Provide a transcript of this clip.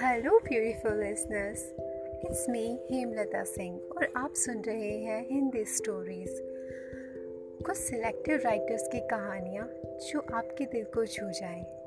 Hello beautiful listeners it's me Hemlata Singh और आप सुन रहे हैं हिंदी स्टोरीज कुछ सिलेक्टिव राइटर्स की कहानियाँ जो आपके दिल को छू जाएँ।